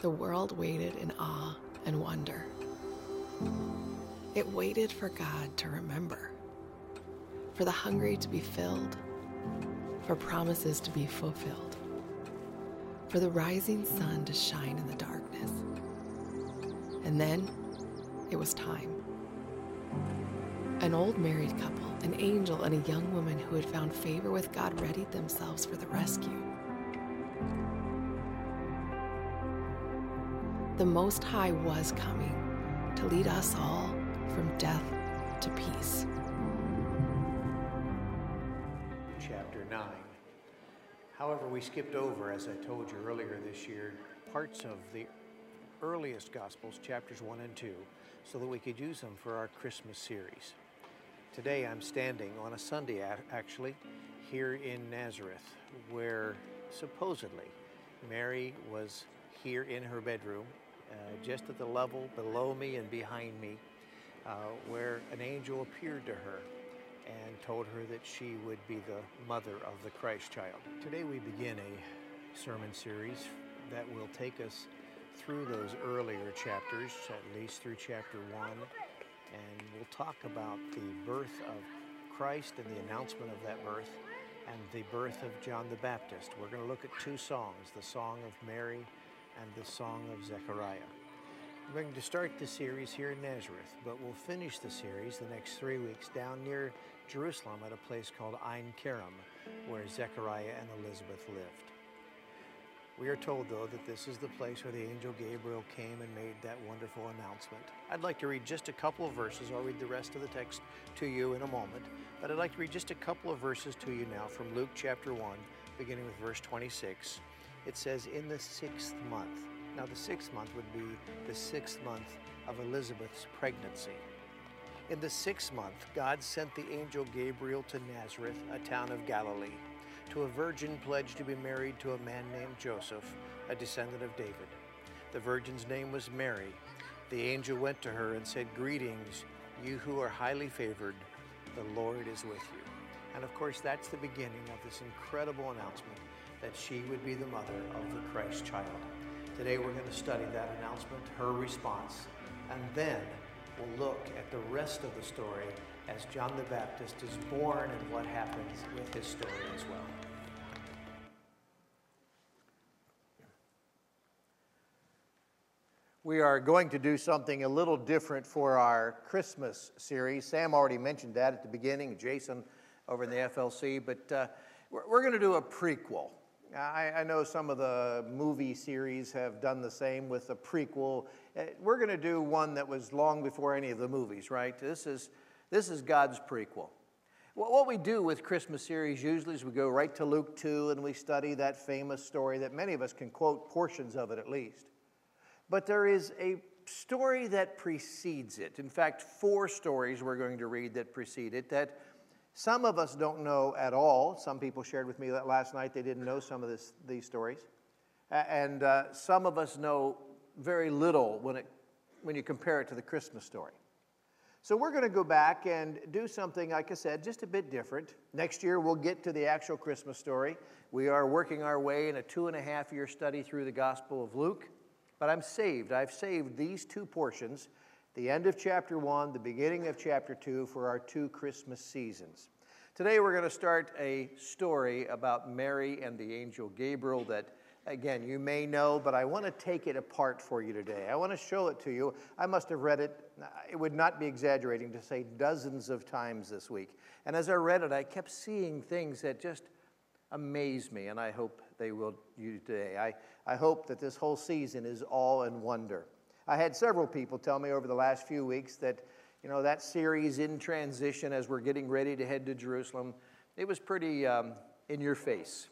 the world waited in awe and wonder. It waited for God to remember, for the hungry to be filled, for promises to be fulfilled, for the rising sun to shine in the darkness. And then it was time. An old married couple, an angel, and a young woman who had found favor with God readied themselves for the rescue. The Most High was coming to lead us all from death to peace. Chapter 9. However, we skipped over, as I told you earlier this year, parts of the earliest Gospels, chapters 1 and 2, so that we could use them for our Christmas series. Today I'm standing on a Sunday, actually, here in Nazareth, where supposedly Mary was here in her bedroom uh, just at the level below me and behind me, uh, where an angel appeared to her and told her that she would be the mother of the Christ child. Today we begin a sermon series that will take us through those earlier chapters, at least through chapter 1, and we'll talk about the birth of Christ and the announcement of that birth and the birth of John the Baptist. We're going to look at two songs, the Song of Mary and the Song of Zechariah. We're going to start the series here in Nazareth, but we'll finish the series the next three weeks down near Jerusalem at a place called Ein Kerem, where Zechariah and Elizabeth lived. We are told, though, that this is the place where the angel Gabriel came and made that wonderful announcement. I'd like to read just a couple of verses. I'll read the rest of the text to you in a moment, but I'd like to read just a couple of verses to you now from Luke chapter 1, beginning with verse 26 it says, in the sixth month. Now, the sixth month would be the sixth month of Elizabeth's pregnancy. In the sixth month, God sent the angel Gabriel to Nazareth, a town of Galilee, to a virgin pledged to be married to a man named Joseph, a descendant of David. The virgin's name was Mary. The angel went to her and said, Greetings, you who are highly favored, the Lord is with you. And of course, that's the beginning of this incredible announcement that she would be the mother of the Christ child. Today we're going to study that announcement, her response, and then we'll look at the rest of the story as John the Baptist is born and what happens with his story as well. We are going to do something a little different for our Christmas series. Sam already mentioned that at the beginning, Jason over in the FLC, but uh, we're, we're going to do a prequel. I, I, know some of the movie series have done the same with the prequel. Uh, we're going to do one that was long before any of the movies, right? This is, this is God's prequel. What we do with Christmas series usually is we go right to Luke 2 and we study that famous story that many of us can quote portions of it at least. But there is a story that precedes it. In fact, four stories we're going to read that precede it that some of us don't know at all. Some people shared with me that last night they didn't know some of this, these stories. And uh, some of us know very little when, it, when you compare it to the Christmas story. So we're going to go back and do something, like I said, just a bit different. Next year we'll get to the actual Christmas story. We are working our way in a two and a half year study through the Gospel of Luke. But I'm saved. I've saved these two portions the end of chapter 1, the beginning of chapter 2 for our two Christmas seasons. Today we're going to start a story about Mary and the angel Gabriel that, again, you may know, but I want to take it apart for you today. I want to show it to you. I must have read it, it would not be exaggerating to say dozens of times this week. And as I read it, I kept seeing things that just amazed me, and I hope they will you today. I, I hope that this whole season is all in wonder. I had several people tell me over the last few weeks that, you know, that series in transition as we're getting ready to head to Jerusalem, it was pretty um, in your face.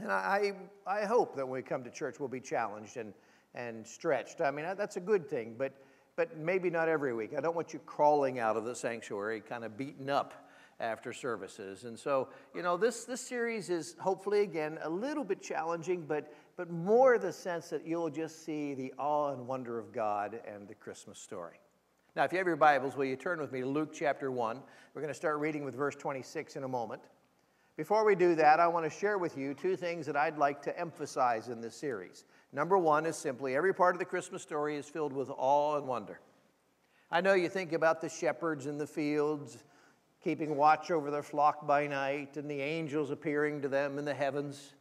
And I, I hope that when we come to church, we'll be challenged and, and stretched. I mean, that's a good thing, but, but maybe not every week. I don't want you crawling out of the sanctuary, kind of beaten up after services. And so, you know, this, this series is hopefully, again, a little bit challenging, but but more the sense that you'll just see the awe and wonder of God and the Christmas story. Now, if you have your Bibles, will you turn with me to Luke chapter 1? We're going to start reading with verse 26 in a moment. Before we do that, I want to share with you two things that I'd like to emphasize in this series. Number one is simply every part of the Christmas story is filled with awe and wonder. I know you think about the shepherds in the fields keeping watch over their flock by night and the angels appearing to them in the heavens.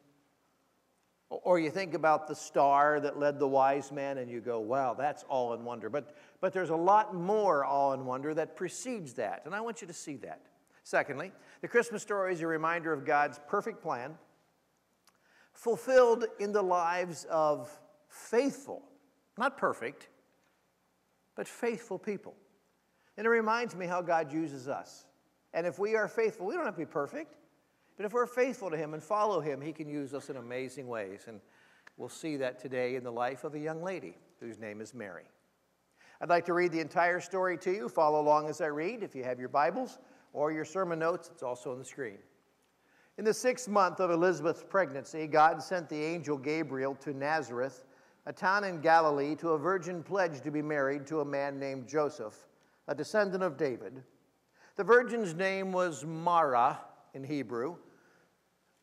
Or you think about the star that led the wise men and you go, wow, that's all in wonder. But, but there's a lot more all in wonder that precedes that, and I want you to see that. Secondly, the Christmas story is a reminder of God's perfect plan, fulfilled in the lives of faithful, not perfect, but faithful people. And it reminds me how God uses us. And if we are faithful, we don't have to be perfect. But if we're faithful to Him and follow Him, He can use us in amazing ways. And we'll see that today in the life of a young lady whose name is Mary. I'd like to read the entire story to you. Follow along as I read. If you have your Bibles or your sermon notes, it's also on the screen. In the sixth month of Elizabeth's pregnancy, God sent the angel Gabriel to Nazareth, a town in Galilee, to a virgin pledged to be married to a man named Joseph, a descendant of David. The virgin's name was Mara in Hebrew,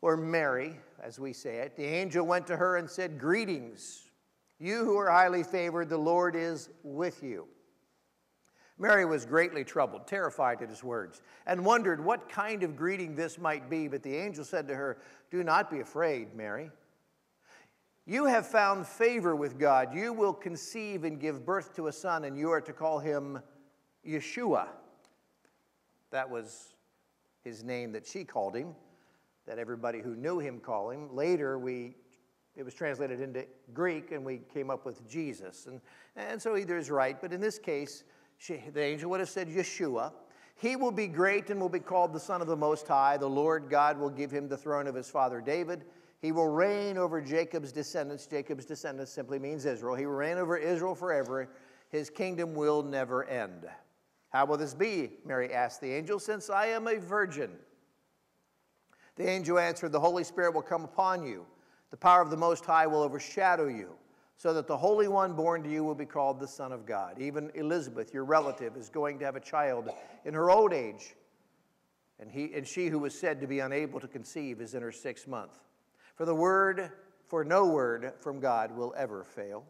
or Mary, as we say it. The angel went to her and said, Greetings, you who are highly favored, the Lord is with you. Mary was greatly troubled, terrified at his words, and wondered what kind of greeting this might be. But the angel said to her, Do not be afraid, Mary. You have found favor with God. You will conceive and give birth to a son, and you are to call him Yeshua. That was his name that she called him, that everybody who knew him called him. Later, we it was translated into Greek, and we came up with Jesus. And, and so either is right, but in this case, she, the angel would have said Yeshua. He will be great and will be called the Son of the Most High. The Lord God will give him the throne of his father David. He will reign over Jacob's descendants. Jacob's descendants simply means Israel. He will reign over Israel forever. His kingdom will never end. How will this be? Mary asked the angel, since I am a virgin. The angel answered, The Holy Spirit will come upon you. The power of the Most High will overshadow you, so that the Holy One born to you will be called the Son of God. Even Elizabeth, your relative, is going to have a child in her old age. And, he, and she who was said to be unable to conceive is in her sixth month. For the word, for no word from God will ever fail.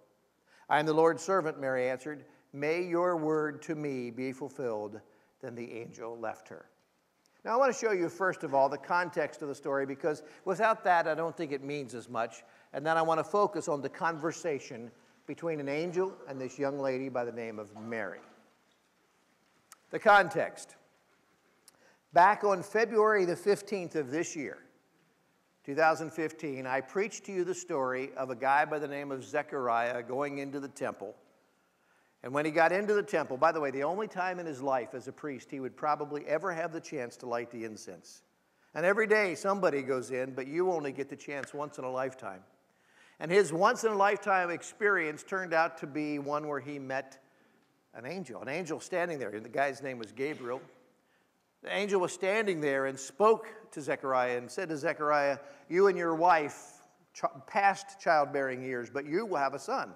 I am the Lord's servant, Mary answered. May your word to me be fulfilled. Then the angel left her. Now, I want to show you, first of all, the context of the story because without that, I don't think it means as much. And then I want to focus on the conversation between an angel and this young lady by the name of Mary. The context. Back on February the 15th of this year, 2015, I preached to you the story of a guy by the name of Zechariah going into the temple and when he got into the temple, by the way, the only time in his life as a priest he would probably ever have the chance to light the incense. And every day somebody goes in, but you only get the chance once in a lifetime. And his once in a lifetime experience turned out to be one where he met an angel, an angel standing there. The guy's name was Gabriel. The angel was standing there and spoke to Zechariah and said to Zechariah, You and your wife, past childbearing years, but you will have a son.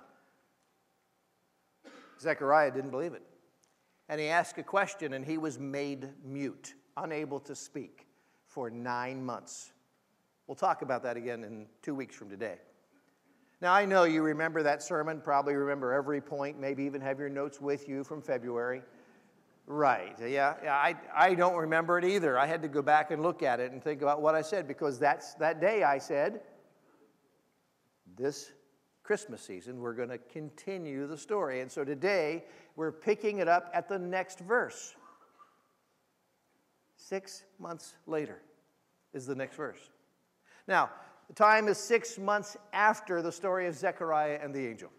Zechariah didn't believe it. And he asked a question, and he was made mute, unable to speak for nine months. We'll talk about that again in two weeks from today. Now, I know you remember that sermon, probably remember every point, maybe even have your notes with you from February. Right, yeah, yeah I, I don't remember it either. I had to go back and look at it and think about what I said because that's that day I said, This Christmas season, we're going to continue the story. And so today, we're picking it up at the next verse. Six months later is the next verse. Now, the time is six months after the story of Zechariah and the angel.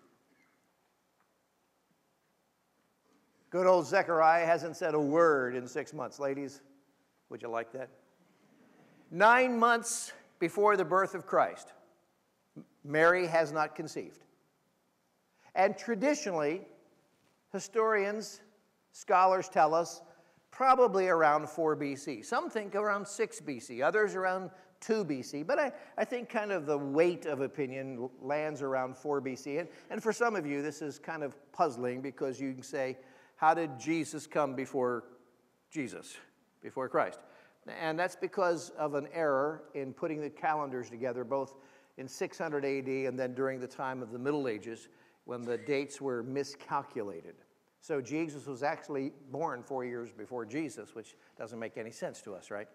Good old Zechariah hasn't said a word in six months. Ladies, would you like that? Nine months before the birth of Christ. Mary has not conceived. And traditionally, historians, scholars tell us probably around 4 BC. Some think around 6 BC, others around 2 BC, but I, I think kind of the weight of opinion lands around 4 BC. And, and for some of you, this is kind of puzzling because you can say, how did Jesus come before Jesus, before Christ? And that's because of an error in putting the calendars together, both in 600 AD and then during the time of the Middle Ages when the dates were miscalculated. So Jesus was actually born four years before Jesus, which doesn't make any sense to us, right?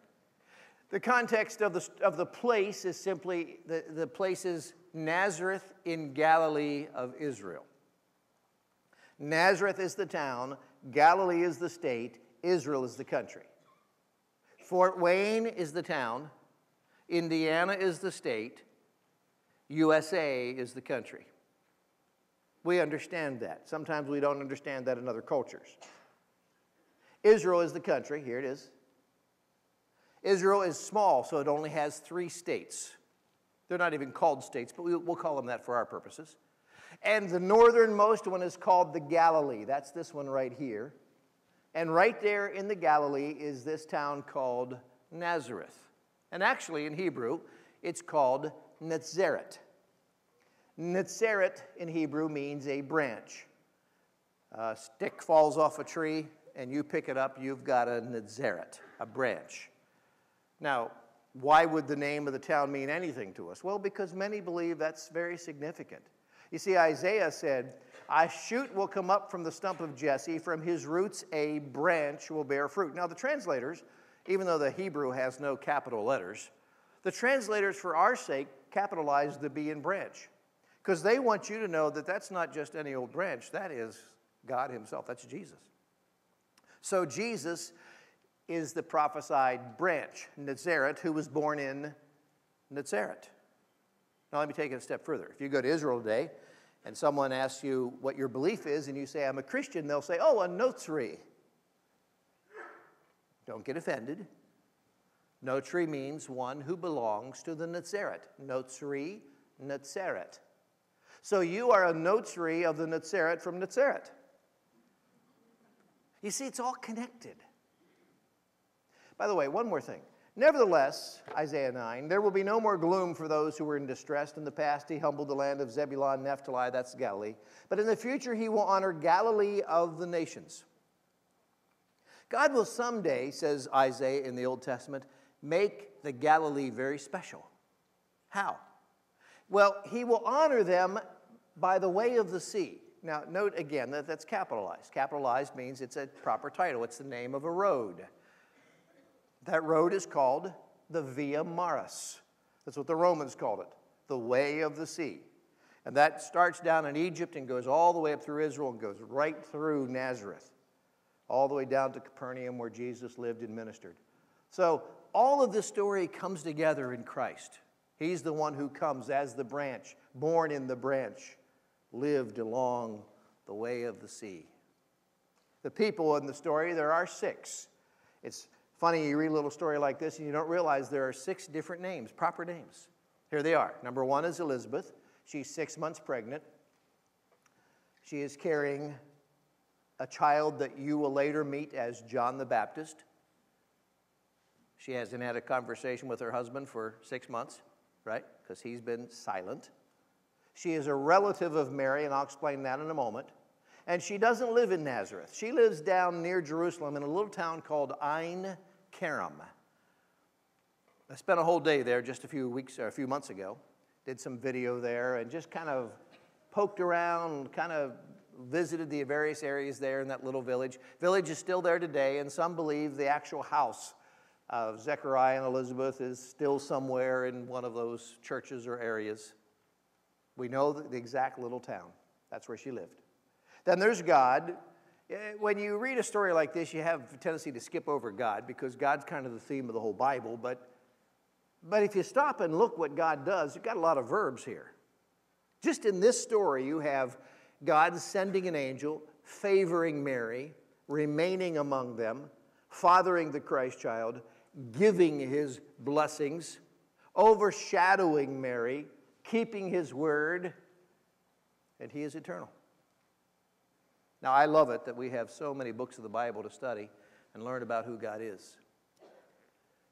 The context of the, of the place is simply the, the place is Nazareth in Galilee of Israel. Nazareth is the town, Galilee is the state, Israel is the country. Fort Wayne is the town, Indiana is the state, USA is the country. We understand that. Sometimes we don't understand that in other cultures. Israel is the country, here it is. Israel is small, so it only has three states. They're not even called states, but we'll call them that for our purposes. And the northernmost one is called the Galilee. That's this one right here. And right there in the Galilee is this town called Nazareth. And actually, in Hebrew, it's called Nazareth. Nazareth in Hebrew means a branch. A stick falls off a tree and you pick it up, you've got a Nazareth, a branch. Now, why would the name of the town mean anything to us? Well, because many believe that's very significant. You see, Isaiah said, A shoot will come up from the stump of Jesse, from his roots a branch will bear fruit. Now, the translators, even though the Hebrew has no capital letters, the translators, for our sake, capitalized the B in branch. Because they want you to know that that's not just any old branch, that is God Himself, that's Jesus. So, Jesus is the prophesied branch, Nazareth, who was born in Nazareth. Now, let me take it a step further. If you go to Israel today and someone asks you what your belief is, and you say, I'm a Christian, they'll say, Oh, a Notzri. Don't get offended. Notzri means one who belongs to the Nazareth. Notzri, Nazareth. So you are a Notzri of the Nazareth from Nazareth. You see, it's all connected. By the way, one more thing. Nevertheless, Isaiah 9, there will be no more gloom for those who were in distress. In the past, he humbled the land of Zebulun, Naphtali, that's Galilee. But in the future, he will honor Galilee of the nations. God will someday, says Isaiah in the Old Testament, make the Galilee very special. How? Well, he will honor them by the way of the sea. Now, note again that that's capitalized. Capitalized means it's a proper title, it's the name of a road. That road is called the Via Maris. That's what the Romans called it, the way of the sea. And that starts down in Egypt and goes all the way up through Israel and goes right through Nazareth, all the way down to Capernaum where Jesus lived and ministered. So all of this story comes together in Christ. He's the one who comes as the branch, born in the branch, lived along the way of the sea. The people in the story, there are six. It's Funny, you read a little story like this and you don't realize there are six different names, proper names. Here they are. Number one is Elizabeth. She's six months pregnant. She is carrying a child that you will later meet as John the Baptist. She hasn't had a conversation with her husband for six months, right? Because he's been silent. She is a relative of Mary, and I'll explain that in a moment. And she doesn't live in Nazareth. She lives down near Jerusalem in a little town called Ein Kerem. I spent a whole day there just a few weeks or a few months ago. Did some video there and just kind of poked around, kind of visited the various areas there in that little village. Village is still there today, and some believe the actual house of Zechariah and Elizabeth is still somewhere in one of those churches or areas. We know the exact little town. That's where she lived. Then there's God, Eh, when you read a story like this, you have a tendency to skip over God because God's kind of the theme of the whole Bible. But, but if you stop and look what God does, you've got a lot of verbs here. Just in this story, you have God sending an angel, favoring Mary, remaining among them, fathering the Christ child, giving his blessings, overshadowing Mary, keeping his word, and he is eternal. Now, I love it that we have so many books of the Bible to study and learn about who God is.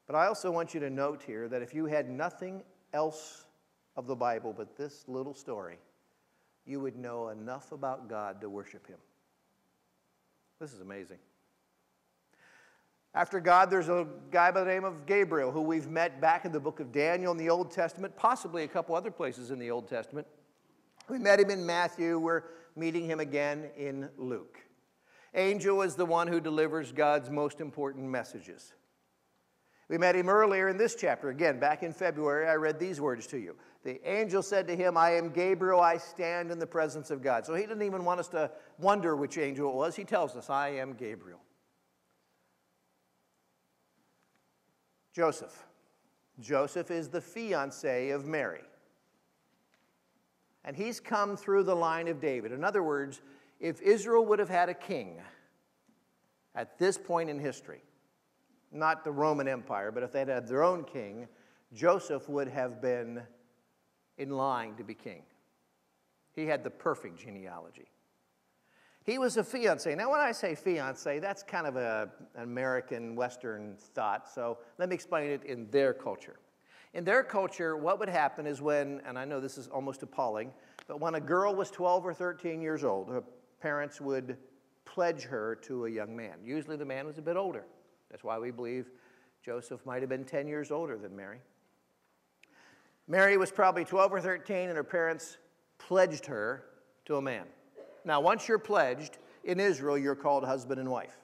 But I also want you to note here that if you had nothing else of the Bible but this little story, you would know enough about God to worship Him. This is amazing. After God, there's a guy by the name of Gabriel who we've met back in the book of Daniel in the Old Testament, possibly a couple other places in the Old Testament. We met him in Matthew. We're meeting him again in Luke. Angel is the one who delivers God's most important messages. We met him earlier in this chapter. Again, back in February, I read these words to you. The angel said to him, I am Gabriel, I stand in the presence of God. So he didn't even want us to wonder which angel it was. He tells us, I am Gabriel. Joseph. Joseph is the fiance of Mary. And he's come through the line of David. In other words, if Israel would have had a king at this point in history, not the Roman Empire, but if they'd had their own king, Joseph would have been in line to be king. He had the perfect genealogy. He was a fiance. Now, when I say fiance, that's kind of a, an American Western thought, so let me explain it in their culture. In their culture, what would happen is when, and I know this is almost appalling, but when a girl was 12 or 13 years old, her parents would pledge her to a young man. Usually the man was a bit older. That's why we believe Joseph might have been 10 years older than Mary. Mary was probably 12 or 13, and her parents pledged her to a man. Now, once you're pledged in Israel, you're called husband and wife.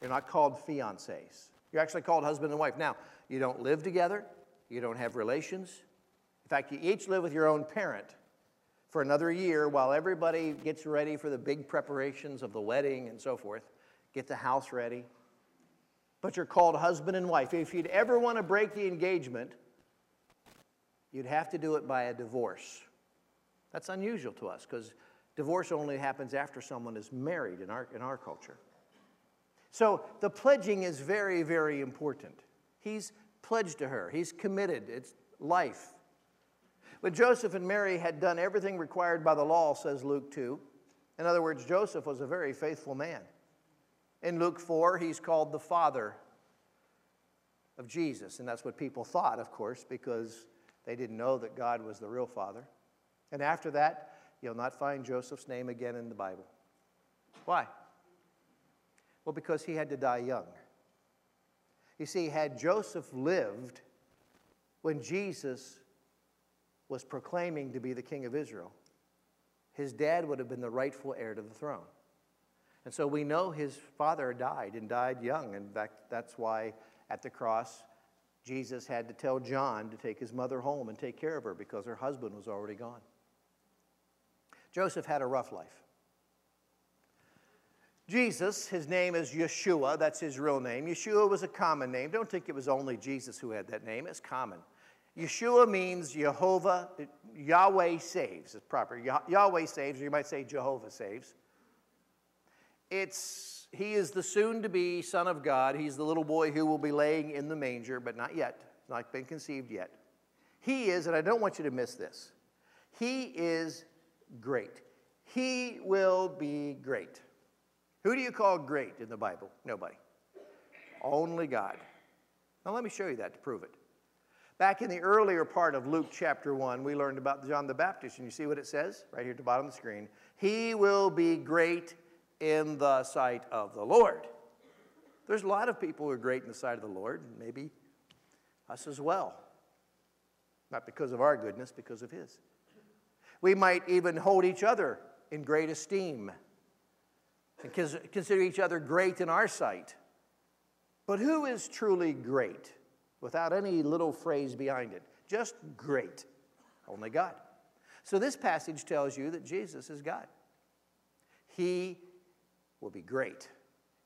You're not called fiancés. You're actually called husband and wife. Now, you don't live together, you don't have relations. In fact, you each live with your own parent for another year while everybody gets ready for the big preparations of the wedding and so forth get the house ready. But you're called husband and wife. If you'd ever want to break the engagement, you'd have to do it by a divorce. That's unusual to us because divorce only happens after someone is married in our, in our culture. So the pledging is very, very important. He's pledged to her, he's committed, it's life. But Joseph and Mary had done everything required by the law, says Luke 2. In other words, Joseph was a very faithful man. In Luke 4, he's called the father of Jesus. And that's what people thought, of course, because they didn't know that God was the real father. And after that, you'll not find Joseph's name again in the Bible. Why? Well, because he had to die young. You see, had Joseph lived when Jesus was proclaiming to be the king of Israel, his dad would have been the rightful heir to the throne. And so we know his father died and died young. In fact, that's why at the cross, Jesus had to tell John to take his mother home and take care of her because her husband was already gone. Joseph had a rough life. Jesus, his name is Yeshua, that's his real name. Yeshua was a common name. Don't think it was only Jesus who had that name, it's common. Yeshua means Jehovah, Yahweh saves, it's proper. Yahweh saves, or you might say Jehovah saves. It's, he is the soon to be Son of God. He's the little boy who will be laying in the manger, but not yet, not been conceived yet. He is, and I don't want you to miss this, he is great. He will be great. Who do you call great in the Bible? Nobody. Only God. Now, let me show you that to prove it. Back in the earlier part of Luke chapter 1, we learned about John the Baptist, and you see what it says right here at the bottom of the screen. He will be great in the sight of the Lord. There's a lot of people who are great in the sight of the Lord, maybe us as well. Not because of our goodness, because of His. We might even hold each other in great esteem and consider each other great in our sight. But who is truly great without any little phrase behind it? Just great. Only God. So this passage tells you that Jesus is God. He will be great.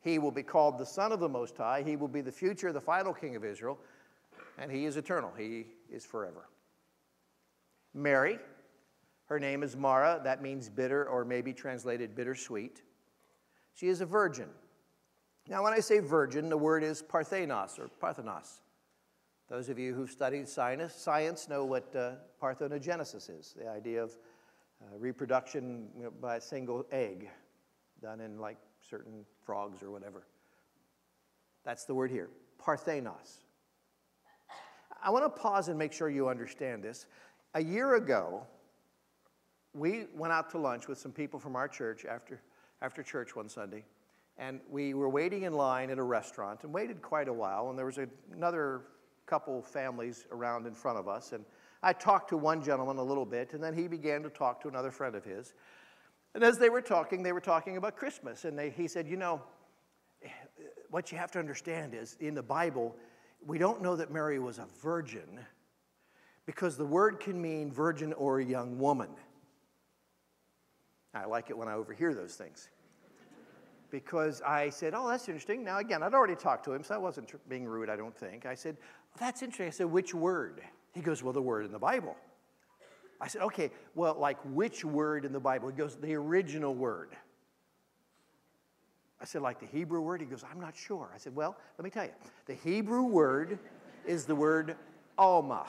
He will be called the Son of the Most High. He will be the future, the final King of Israel, and He is eternal. He is forever. Mary, her name is Mara. That means bitter, or maybe translated bittersweet. She is a virgin. Now, when I say virgin, the word is parthenos or parthenos. Those of you who've studied science, know what uh, parthenogenesis is the idea of uh, reproduction by a single egg done in like certain frogs or whatever. That's the word here, parthenos. I want to pause and make sure you understand this. A year ago, we went out to lunch with some people from our church after, after church one Sunday, And we were waiting in line at a restaurant and waited quite a while. And there was a, another couple families around in front of us. And I talked to one gentleman a little bit, and then he began to talk to another friend of his. And as they were talking, they were talking about Christmas. And they, he said, You know, what you have to understand is in the Bible, we don't know that Mary was a virgin because the word can mean virgin or a young woman. I like it when I overhear those things. Because I said, Oh, that's interesting. Now, again, I'd already talked to him, so I wasn't being rude, I don't think. I said, oh, That's interesting. I said, Which word? He goes, Well, the word in the Bible. I said, Okay, well, like which word in the Bible? He goes, The original word. I said, Like the Hebrew word? He goes, I'm not sure. I said, Well, let me tell you. The Hebrew word is the word Alma.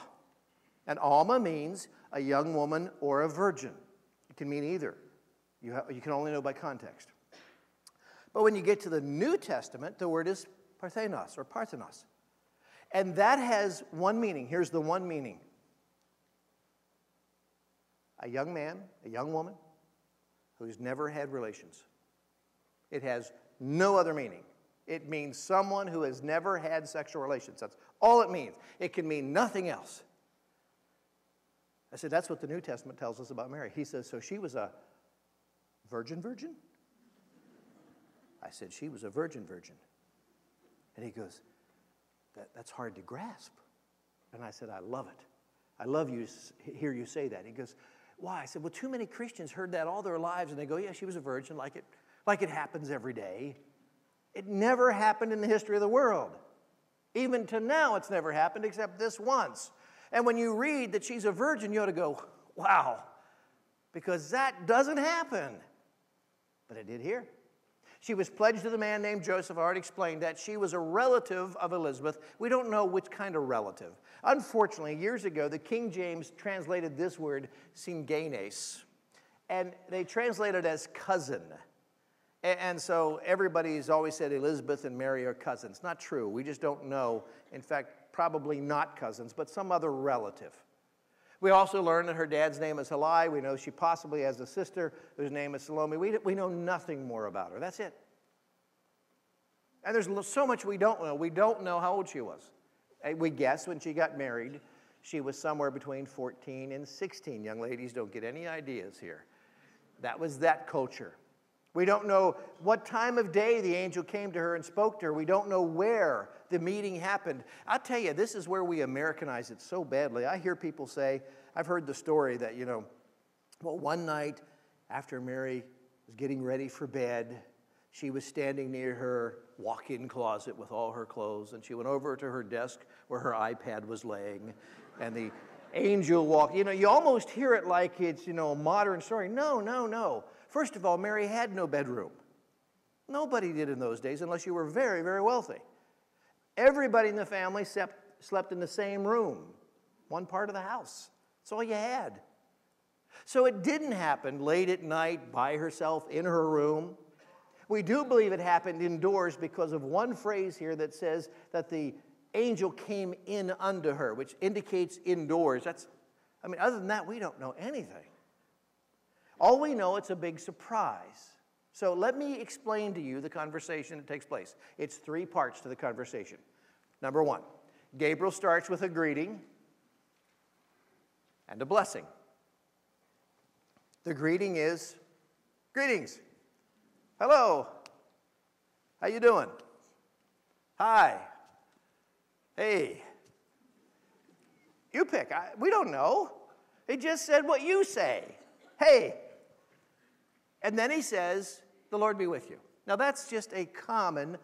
And Alma means a young woman or a virgin. It can mean either. You, ha- you can only know by context. But when you get to the New Testament, the word is Parthenos or Parthenos. And that has one meaning. Here's the one meaning a young man, a young woman who's never had relations. It has no other meaning. It means someone who has never had sexual relations. That's all it means. It can mean nothing else. I said, That's what the New Testament tells us about Mary. He says, So she was a virgin virgin? I said, She was a virgin virgin. And he goes, that, That's hard to grasp. And I said, I love it. I love you hear you say that. He goes, Why? I said, Well, too many Christians heard that all their lives, and they go, Yeah, she was a virgin, like it, like it happens every day. It never happened in the history of the world. Even to now, it's never happened except this once. And when you read that she's a virgin, you ought to go, Wow, because that doesn't happen. But it did here. She was pledged to the man named Joseph. I already explained that. She was a relative of Elizabeth. We don't know which kind of relative. Unfortunately, years ago, the King James translated this word, syngenes, and they translated it as cousin. And so everybody's always said Elizabeth and Mary are cousins. Not true. We just don't know. In fact, probably not cousins, but some other relative. We also learn that her dad's name is Heli. We know she possibly has a sister whose name is Salome. We, we know nothing more about her. That's it. And there's so much we don't know. We don't know how old she was. We guess when she got married, she was somewhere between 14 and 16. Young ladies, don't get any ideas here. That was that culture. We don't know what time of day the angel came to her and spoke to her. We don't know where the meeting happened. I'll tell you, this is where we Americanize it so badly. I hear people say, I've heard the story that, you know, well, one night after Mary was getting ready for bed, she was standing near her walk in closet with all her clothes, and she went over to her desk where her iPad was laying, and the angel walked. You know, you almost hear it like it's, you know, a modern story. No, no, no. First of all, Mary had no bedroom. Nobody did in those days unless you were very, very wealthy. Everybody in the family slept, in the same room, one part of the house. That's all you had. So it didn't happen late at night by herself in her room. We do believe it happened indoors because of one phrase here that says that the angel came in unto her, which indicates indoors. That's, I mean, other than that, we don't know anything. All we know, it's a big surprise. So let me explain to you the conversation that takes place. It's three parts to the conversation. Number one, Gabriel starts with a greeting and a blessing. The greeting is greetings. Hello. How you doing? Hi. Hey. You pick. I, we don't know. He just said what you say. Hey. And then he says, the Lord be with you. Now, that's just a common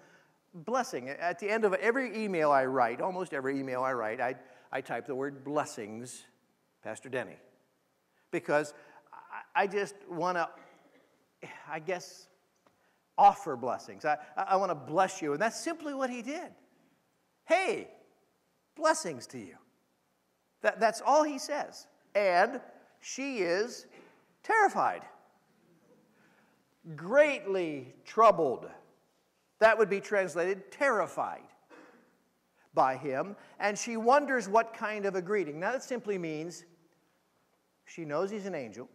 blessing. At the end of every email I write, almost every email I write, I, I type the word blessings, Pastor Denny, because I, I just want to, I guess, offer blessings. I, I want to bless you. And that's simply what he did. Hey, blessings to you. That, that's all he says. And she is terrified greatly troubled. That would be translated terrified by him. And she wonders what kind of a greeting. Now, that simply means she knows he's an angel.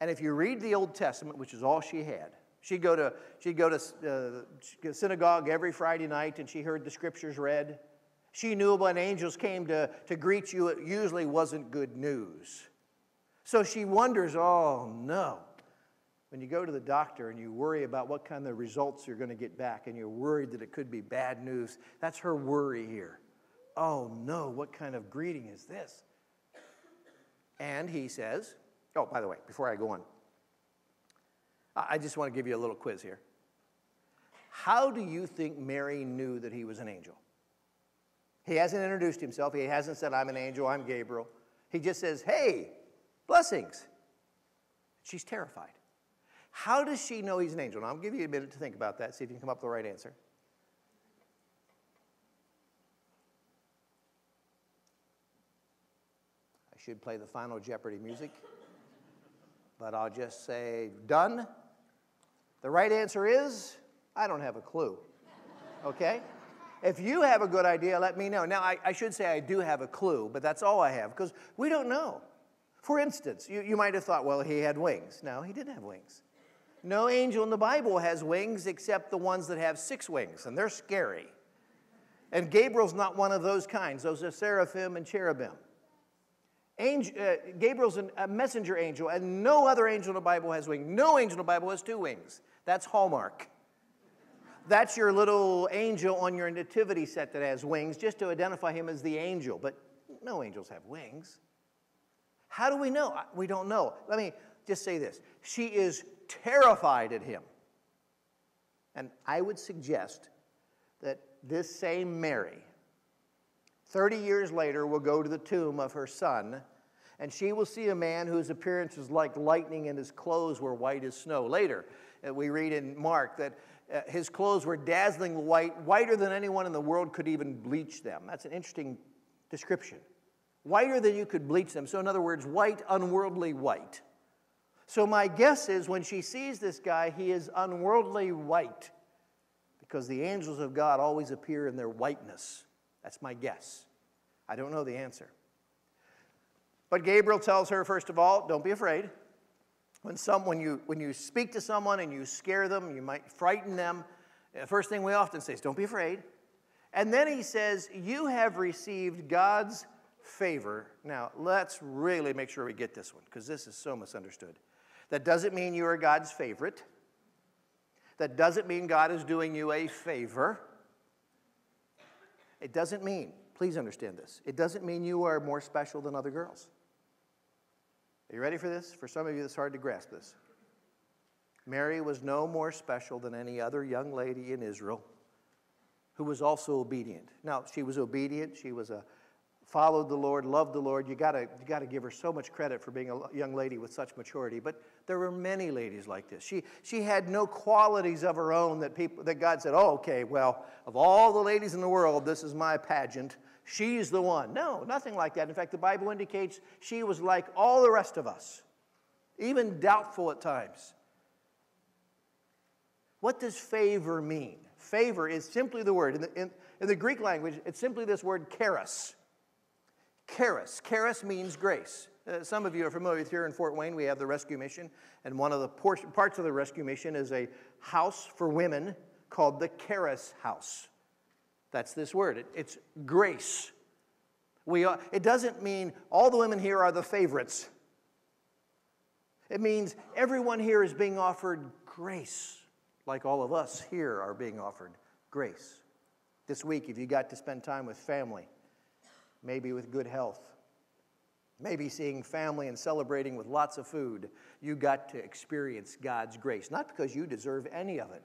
And if you read the Old Testament, which is all she had, She'd go to, she'd go to uh, synagogue every Friday night and she heard the scriptures read. She knew when angels came to, to greet you, it usually wasn't good news. So she wonders, oh no. When you go to the doctor and you worry about what kind of results you're going to get back and you're worried that it could be bad news, that's her worry here. Oh no, what kind of greeting is this? And he says, oh, by the way, before I go on, I just want to give you a little quiz here. How do you think Mary knew that he was an angel? He hasn't introduced himself. He hasn't said, I'm an angel, I'm Gabriel. He just says, Hey, blessings. She's terrified. How does she know he's an angel? Now, I'll give you a minute to think about that, see if you can come up with the right answer. I should play the final Jeopardy music, but I'll just say, done. The right answer is I don't have a clue. Okay? If you have a good idea, let me know. Now, I, I, should say I do have a clue, but that's all I have because we don't know. For instance, you, you might have thought, well, he had wings. No, he didn't have wings. No angel in the Bible has wings except the ones that have six wings, and they're scary. And Gabriel's not one of those kinds, those are seraphim and cherubim. Angel, uh, Gabriel's a messenger angel, and no other angel in the Bible has wings. No angel in the Bible has two wings. That's Hallmark. That's your little angel on your nativity set that has wings, just to identify him as the angel. But no angels have wings. How do we know? We don't know. Let me just say this she is terrified at him. And I would suggest that this same Mary, 30 years later, will go to the tomb of her son, and she will see a man whose appearance is like lightning and his clothes were white as snow. Later, uh, we read in Mark that uh, his clothes were dazzling white, whiter than anyone in the world could even bleach them. That's an interesting description. Whiter than you could bleach them. So, in other words, white, unworldly white. So, my guess is when she sees this guy, he is unworldly white because the angels of God always appear in their whiteness. That's my guess. I don't know the answer. But Gabriel tells her, first of all, don't be afraid. When, some, when, you, when you speak to someone and you scare them, you might frighten them. The first thing we often say is, Don't be afraid. And then he says, You have received God's favor. Now, let's really make sure we get this one because this is so misunderstood. That doesn't mean you are God's favorite. That doesn't mean God is doing you a favor. It doesn't mean, please understand this, it doesn't mean you are more special than other girls. Are you ready for this? For some of you, it's hard to grasp this. Mary was no more special than any other young lady in Israel who was also obedient. Now, she was obedient. She was a followed the Lord, loved the Lord. You gotta, you gotta give her so much credit for being a young lady with such maturity. But there were many ladies like this. She, she had no qualities of her own that people that God said, oh, okay, well, of all the ladies in the world, this is my pageant. She's the one. No, nothing like that. In fact, the Bible indicates she was like all the rest of us, even doubtful at times. What does favor mean? Favor is simply the word. In the, in, in the Greek language, it's simply this word charis. Charis. Charis means grace. Uh, some of you are familiar with here in Fort Wayne, we have the rescue mission, and one of the parts of the rescue mission is a house for women called the Charis House. That's this word. It, it's grace. We are, it doesn't mean all the women here are the favorites. It means everyone here is being offered grace, like all of us here are being offered grace. This week, if you got to spend time with family, maybe with good health, maybe seeing family and celebrating with lots of food, you got to experience God's grace. Not because you deserve any of it,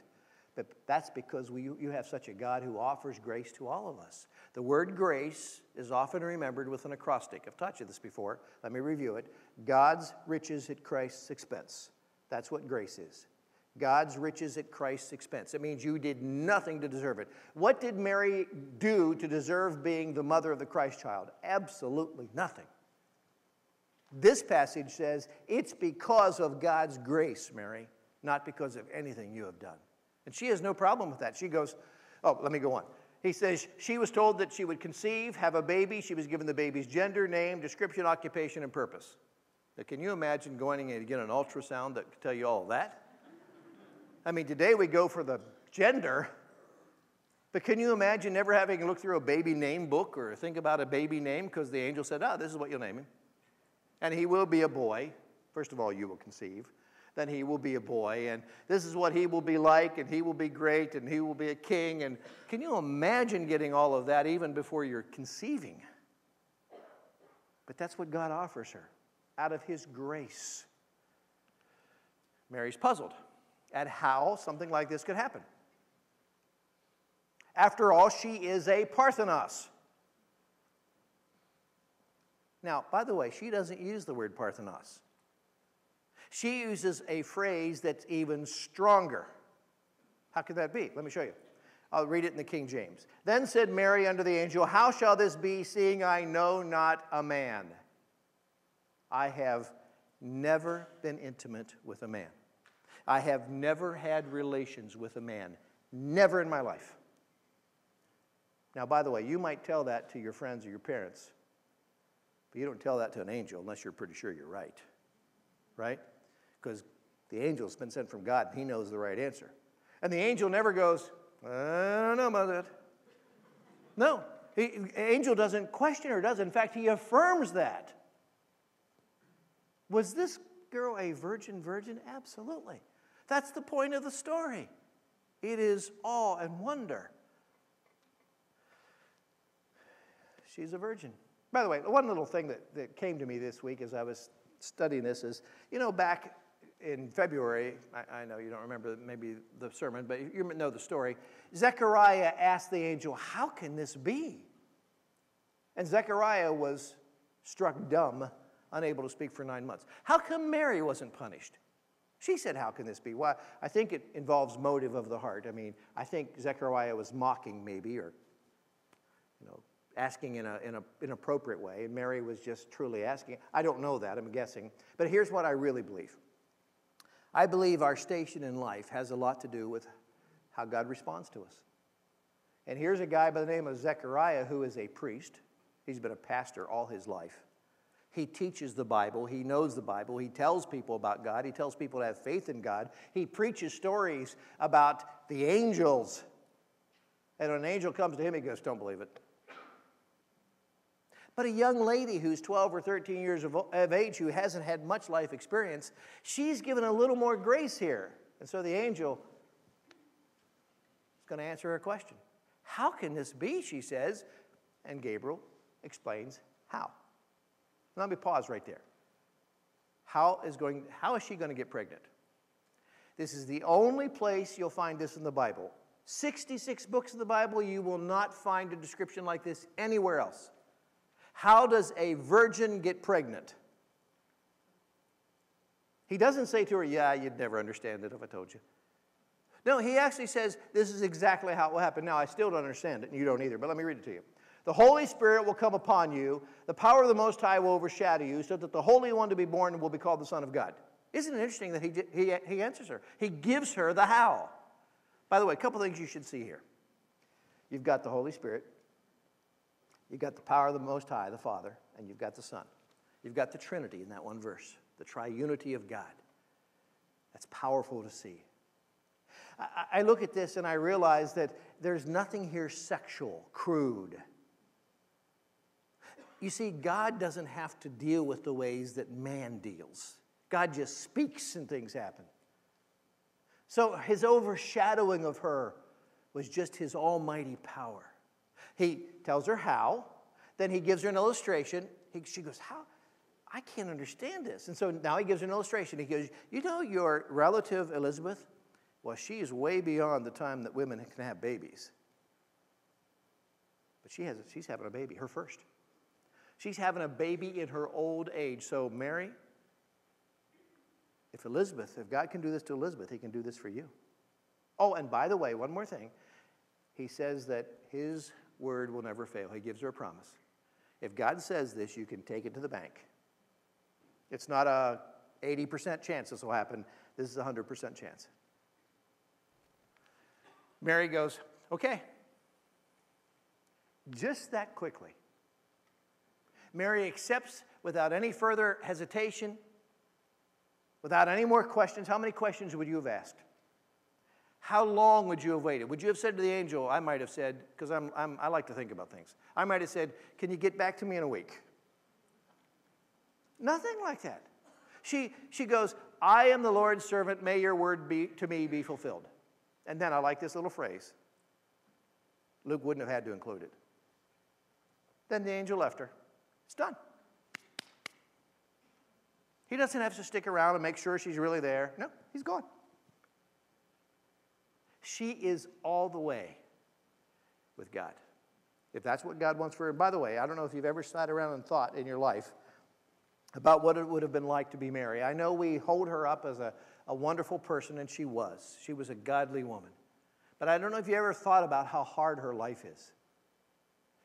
but that's because we, you have such a God who offers grace to all of us. The word grace is often remembered with an acrostic. I've taught you this before. Let me review it. God's riches at Christ's expense. That's what grace is. God's riches at Christ's expense. It means you did nothing to deserve it. What did Mary do to deserve being the mother of the Christ child? Absolutely nothing. This passage says it's because of God's grace, Mary, not because of anything you have done. And she has no problem with that. She goes, Oh, let me go on. He says she was told that she would conceive, have a baby. She was given the baby's gender, name, description, occupation, and purpose. Now, can you imagine going in and getting an ultrasound that could tell you all that? I mean, today we go for the gender, but can you imagine never having looked through a baby name book or think about a baby name because the angel said, ah, this is what you'll name him. And he will be a boy. First of all, you will conceive. Then he will be a boy, and this is what he will be like, and he will be great, and he will be a king. And can you imagine getting all of that even before you're conceiving? But that's what God offers her out of his grace. Mary's puzzled at how something like this could happen. After all, she is a Parthenos. Now, by the way, she doesn't use the word Parthenos. She uses a phrase that's even stronger. How could that be? Let me show you. I'll read it in the King James. Then said Mary unto the angel, How shall this be, seeing I know not a man? I have never been intimate with a man. I have never had relations with a man. Never in my life. Now, by the way, you might tell that to your friends or your parents, but you don't tell that to an angel unless you're pretty sure you're right. Right? Because the angel's been sent from God and he knows the right answer. And the angel never goes, I don't know about that. No, the angel doesn't question her, does. In fact, he affirms that. Was this girl a virgin virgin? Absolutely. That's the point of the story. It is awe and wonder. She's a virgin. By the way, one little thing that, that came to me this week as I was studying this is, you know, back in February, I, I, know you don't remember maybe the sermon, but you know the story. Zechariah asked the angel, How can this be? And Zechariah was struck dumb, unable to speak for nine months. How come Mary wasn't punished? She said, How can this be? Well, I think it involves motive of the heart. I mean, I think Zechariah was mocking, maybe, or, you know, asking in an in a inappropriate way, and Mary was just truly asking. I don't know that, I'm guessing. But here's what I really believe I believe our station in life has a lot to do with how God responds to us. And here's a guy by the name of Zechariah who is a priest. He's been a pastor all his life. He teaches the Bible. He knows the Bible. He tells people about God. He tells people to have faith in God. He preaches stories about the angels. And when an angel comes to him, he goes, Don't believe it. But a young lady who's 12 or 13 years of, of age who hasn't had much life experience, she's given a little more grace here. And so the angel is going to answer her question. How can this be? She says. And Gabriel explains how. Let me pause right there. How is, going, how is she going to get pregnant? This is the only place you'll find this in the Bible. 66 books of the Bible, you will not find a description like this anywhere else. How does a virgin get pregnant? He doesn't say to her, Yeah, you'd never understand it if I told you. No, he actually says, This is exactly how it will happen. Now, I still don't understand it, and you don't either, but let me read it to you. The Holy Spirit will come upon you, the power of the Most High will overshadow you, so that the Holy One to be born will be called the Son of God. Isn't it interesting that he, he, he answers her? He gives her the how. By the way, a couple things you should see here. You've got the Holy Spirit, You've got the power of the Most High, the Father, and you've got the Son. You've got the Trinity in that one verse, the triunity of God. That's powerful to see. I, I look at this and I realize that there's nothing here sexual, crude. You see, God doesn't have to deal with the ways that man deals. God just speaks and things happen. So his overshadowing of her was just his almighty power. He tells her how, then he gives her an illustration. He, she goes, How? I can't understand this. And so now he gives her an illustration. He goes, You know your relative Elizabeth? Well, she is way beyond the time that women can have babies. But she has, she's having a baby, her first. She's having a baby in her old age. So, Mary, if Elizabeth, if God can do this to Elizabeth, he can do this for you. Oh, and by the way, one more thing. He says that his word will never fail. He gives her a promise. If God says this, you can take it to the bank. It's not a 80% chance this will happen. This is a 100% chance. Mary goes, okay. Just that quickly. Mary accepts without any further hesitation, without any more questions. How many questions would you have asked? how long would you have waited? Would you have said to the angel, I might have said, because I'm, I'm, I like to think about things, I might have said, Can you get back to me in a week? Nothing like that. She, she goes, I am the Lord's servant, may your word be, to me be fulfilled. And then I like this little phrase. Luke wouldn't have had to include it. Then the angel left her. It's done. He doesn't have to stick around and make sure she's really there. No, he's gone. She is all the way with God. If that's what God wants for her. By the way, I don't know if you've ever sat around and thought in your life about what it would have been like to be Mary. I know we hold her up as a, a wonderful person, and she was. She was a godly woman. But I don't know if you ever thought about how hard her life is.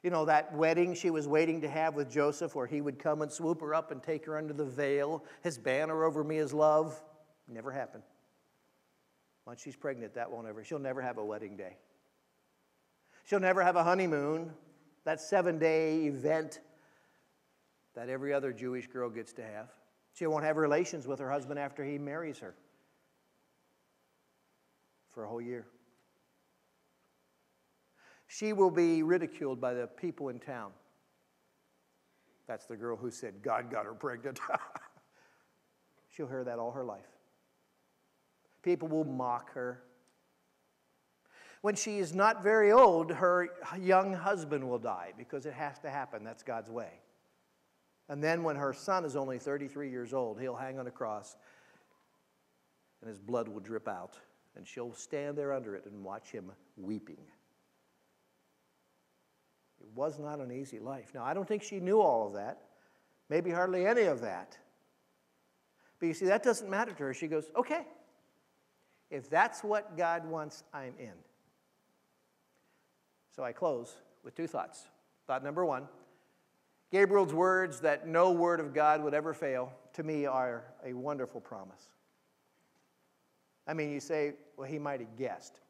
You know, that wedding she was waiting to have with Joseph, where he would come and swoop her up and take her under the veil. His banner over me is love. Never happened. Once she's pregnant, that won't ever, she'll never have a wedding day. She'll never have a honeymoon, that seven day event that every other Jewish girl gets to have. She won't have relations with her husband after he marries her for a whole year. She will be ridiculed by the people in town. That's the girl who said, God got her pregnant. She'll hear that all her life. People will mock her. When she is not very old, her young husband will die because it has to happen. That's God's way. And then when her son is only 33 years old, he'll hang on a cross and his blood will drip out. And she'll stand there under it and watch him weeping. It was not an easy life. Now, I don't think she knew all of that, maybe hardly any of that. But you see, that doesn't matter to her. She goes, okay, if that's what God wants, I'm in. So I close with two thoughts. Thought number one Gabriel's words that no word of God would ever fail, to me, are a wonderful promise. I mean, you say, well, he might have guessed.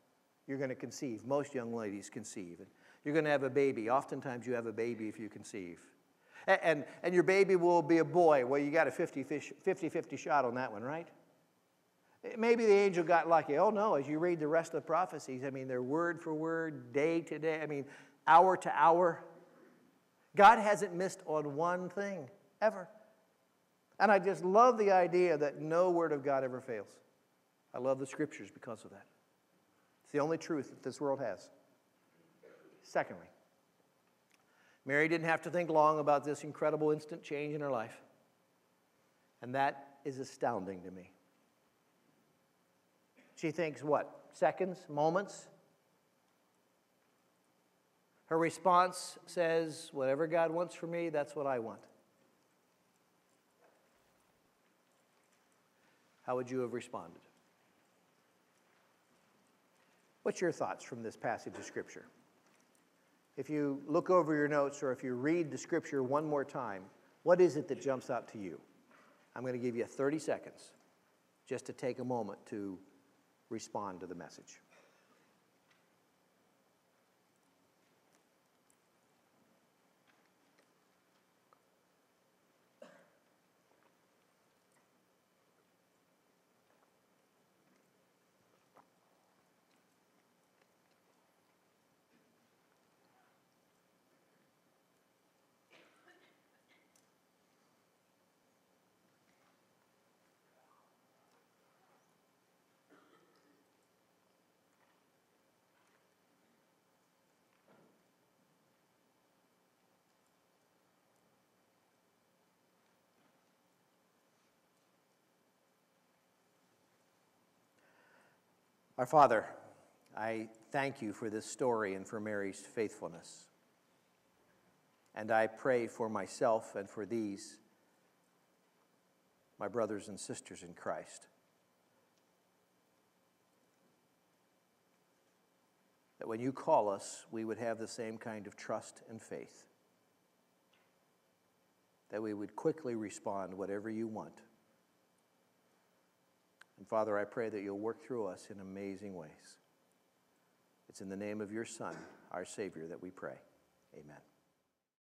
You're going to conceive. Most young ladies conceive. You're going to have a baby. Oftentimes, you have a baby if you conceive. And, and, and your baby will be a boy. Well, you got a 50 50 shot on that one, right? Eh, maybe the angel got lucky. Oh, no, as you read the rest of the prophecies, I mean, they're word for word, day to day, I mean, hour to hour. God hasn't missed on one thing, ever. And I just love the idea that no word of God ever fails. I love the scriptures because of that. It's the only truth that this world has. Secondly, Mary didn't have to think long about this incredible instant change in her life. And that is astounding to me. She thinks, what, seconds, moments? Her response says, Whatever God wants for me, that's what I want. How would you have responded? What's your thoughts from this passage of Scripture? If you look over your notes or if you read the Scripture one more time, what is it that jumps out to you? I'm going to give you 30 seconds just to take a moment to respond to the message. Our Father, I thank you for this story and for Mary's faithfulness. And I pray for myself and for these, my brothers and sisters in Christ, that when you call us, we would have the same kind of trust and faith, that we would quickly respond whatever you want. And Father, I pray that you'll work through us in amazing ways. It's in the name of your Son, our Savior, that we pray. Amen.